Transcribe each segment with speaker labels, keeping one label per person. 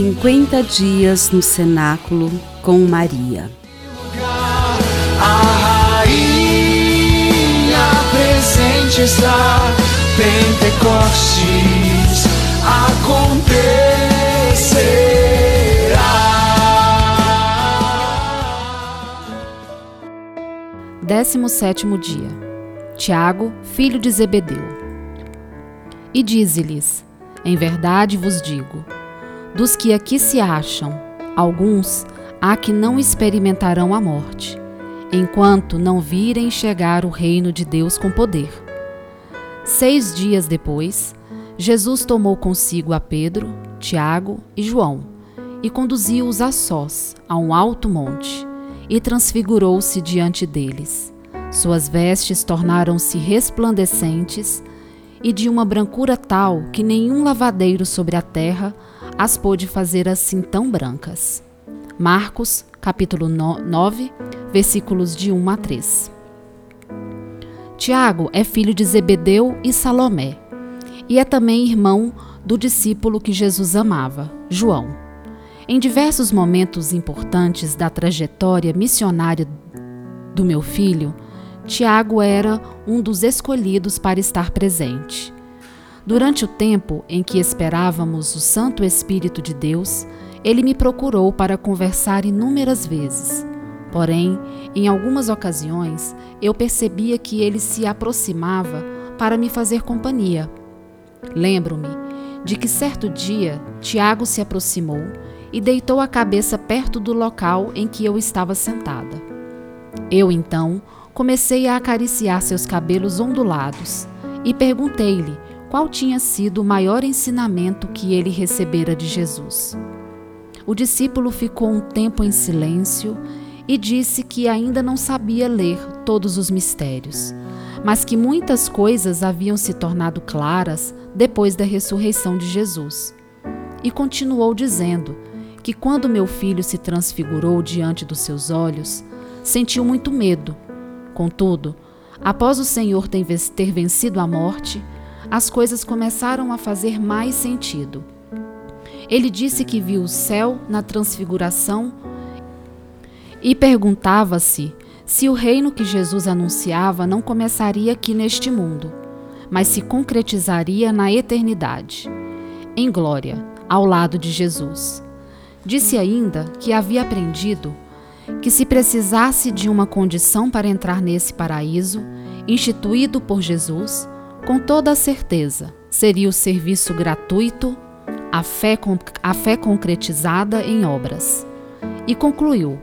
Speaker 1: 50 dias no cenáculo com Maria.
Speaker 2: A rainha presente está, Pentecostes acontecerá.
Speaker 3: Décimo sétimo dia. Tiago, filho de Zebedeu. E dize-lhes: Em verdade vos digo, dos que aqui se acham, alguns há que não experimentarão a morte, enquanto não virem chegar o reino de Deus com poder. Seis dias depois, Jesus tomou consigo a Pedro, Tiago e João e conduziu-os a sós a um alto monte e transfigurou-se diante deles. Suas vestes tornaram-se resplandecentes e de uma brancura tal que nenhum lavadeiro sobre a terra as pôde fazer assim tão brancas. Marcos, capítulo 9, versículos de 1 a 3. Tiago é filho de Zebedeu e Salomé, e é também irmão do discípulo que Jesus amava, João. Em diversos momentos importantes da trajetória missionária do meu filho, Tiago era um dos escolhidos para estar presente. Durante o tempo em que esperávamos o Santo Espírito de Deus, ele me procurou para conversar inúmeras vezes. Porém, em algumas ocasiões, eu percebia que ele se aproximava para me fazer companhia. Lembro-me de que certo dia Tiago se aproximou e deitou a cabeça perto do local em que eu estava sentada. Eu então comecei a acariciar seus cabelos ondulados e perguntei-lhe qual tinha sido o maior ensinamento que ele recebera de Jesus. O discípulo ficou um tempo em silêncio e disse que ainda não sabia ler todos os mistérios, mas que muitas coisas haviam se tornado claras depois da ressurreição de Jesus. E continuou dizendo que quando meu filho se transfigurou diante dos seus olhos, sentiu muito medo. Contudo, após o Senhor ter vencido a morte, as coisas começaram a fazer mais sentido. Ele disse que viu o céu na transfiguração e perguntava-se se o reino que Jesus anunciava não começaria aqui neste mundo, mas se concretizaria na eternidade, em glória, ao lado de Jesus. Disse ainda que havia aprendido que se precisasse de uma condição para entrar nesse paraíso, instituído por Jesus, com toda a certeza, seria o serviço gratuito, a fé, a fé concretizada em obras. E concluiu,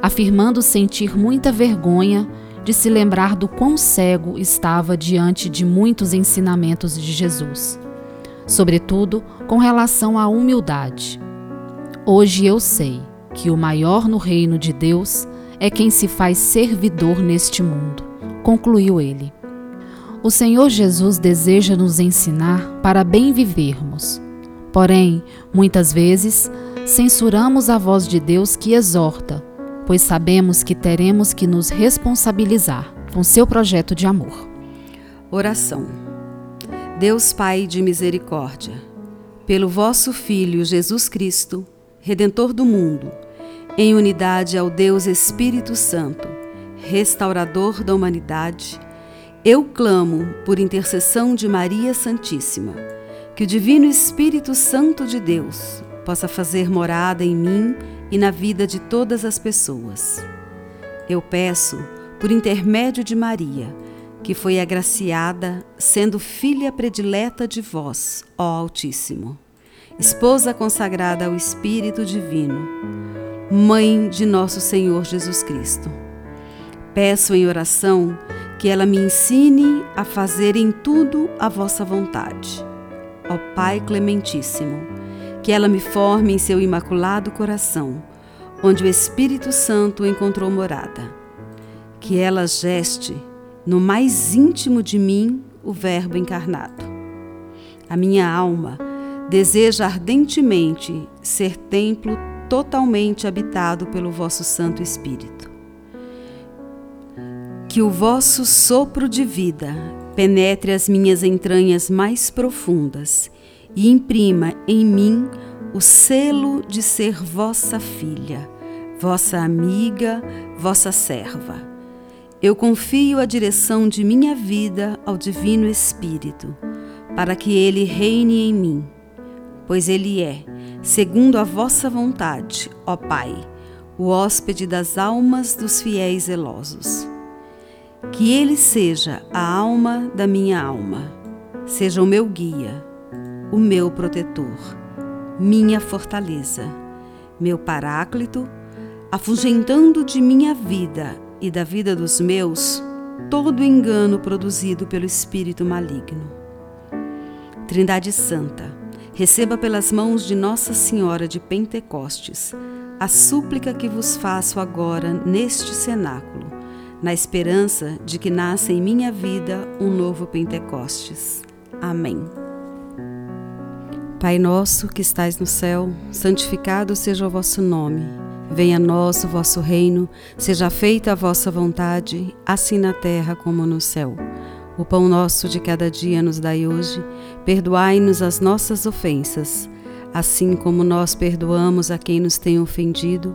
Speaker 3: afirmando sentir muita vergonha de se lembrar do quão cego estava diante de muitos ensinamentos de Jesus, sobretudo com relação à humildade. Hoje eu sei que o maior no reino de Deus é quem se faz servidor neste mundo, concluiu ele. O Senhor Jesus deseja nos ensinar para bem vivermos. Porém, muitas vezes, censuramos a voz de Deus que exorta, pois sabemos que teremos que nos responsabilizar com seu projeto de amor.
Speaker 1: Oração. Deus Pai de misericórdia, pelo vosso Filho Jesus Cristo, Redentor do mundo, em unidade ao Deus Espírito Santo, restaurador da humanidade, eu clamo, por intercessão de Maria Santíssima, que o Divino Espírito Santo de Deus possa fazer morada em mim e na vida de todas as pessoas. Eu peço, por intermédio de Maria, que foi agraciada, sendo filha predileta de vós, ó Altíssimo, esposa consagrada ao Espírito Divino, mãe de nosso Senhor Jesus Cristo. Peço em oração que ela me ensine a fazer em tudo a vossa vontade. Ó Pai Clementíssimo, que ela me forme em seu imaculado coração, onde o Espírito Santo encontrou morada. Que ela geste no mais íntimo de mim o Verbo encarnado. A minha alma deseja ardentemente ser templo totalmente habitado pelo vosso Santo Espírito que o vosso sopro de vida penetre as minhas entranhas mais profundas e imprima em mim o selo de ser vossa filha, vossa amiga, vossa serva. Eu confio a direção de minha vida ao Divino Espírito, para que ele reine em mim, pois ele é, segundo a vossa vontade, ó Pai, o hóspede das almas dos fiéis zelosos. Que ele seja a alma da minha alma, seja o meu guia, o meu protetor, minha fortaleza, meu paráclito, afugentando de minha vida e da vida dos meus todo engano produzido pelo espírito maligno. Trindade Santa, receba pelas mãos de Nossa Senhora de Pentecostes a súplica que vos faço agora neste cenáculo, na esperança de que nasça em minha vida um novo Pentecostes. Amém. Pai nosso que estais no céu, santificado seja o vosso nome. Venha a nós o vosso reino, seja feita a vossa vontade, assim na terra como no céu. O pão nosso de cada dia nos dai hoje, perdoai-nos as nossas ofensas, assim como nós perdoamos a quem nos tem ofendido,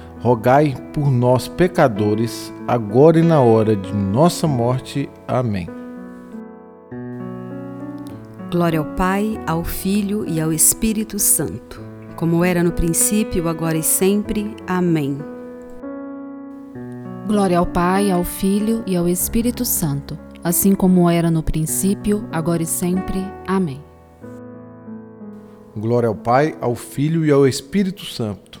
Speaker 4: por nós, pecadores, agora e na hora de nossa morte. Amém.
Speaker 1: Glória ao Pai, ao Filho e ao Espírito Santo como era no princípio, agora e sempre. Amém.
Speaker 3: Glória ao Pai, ao Filho e ao Espírito Santo, assim como era no princípio, agora e sempre. Amém.
Speaker 4: Glória ao Pai, ao Filho e ao Espírito Santo,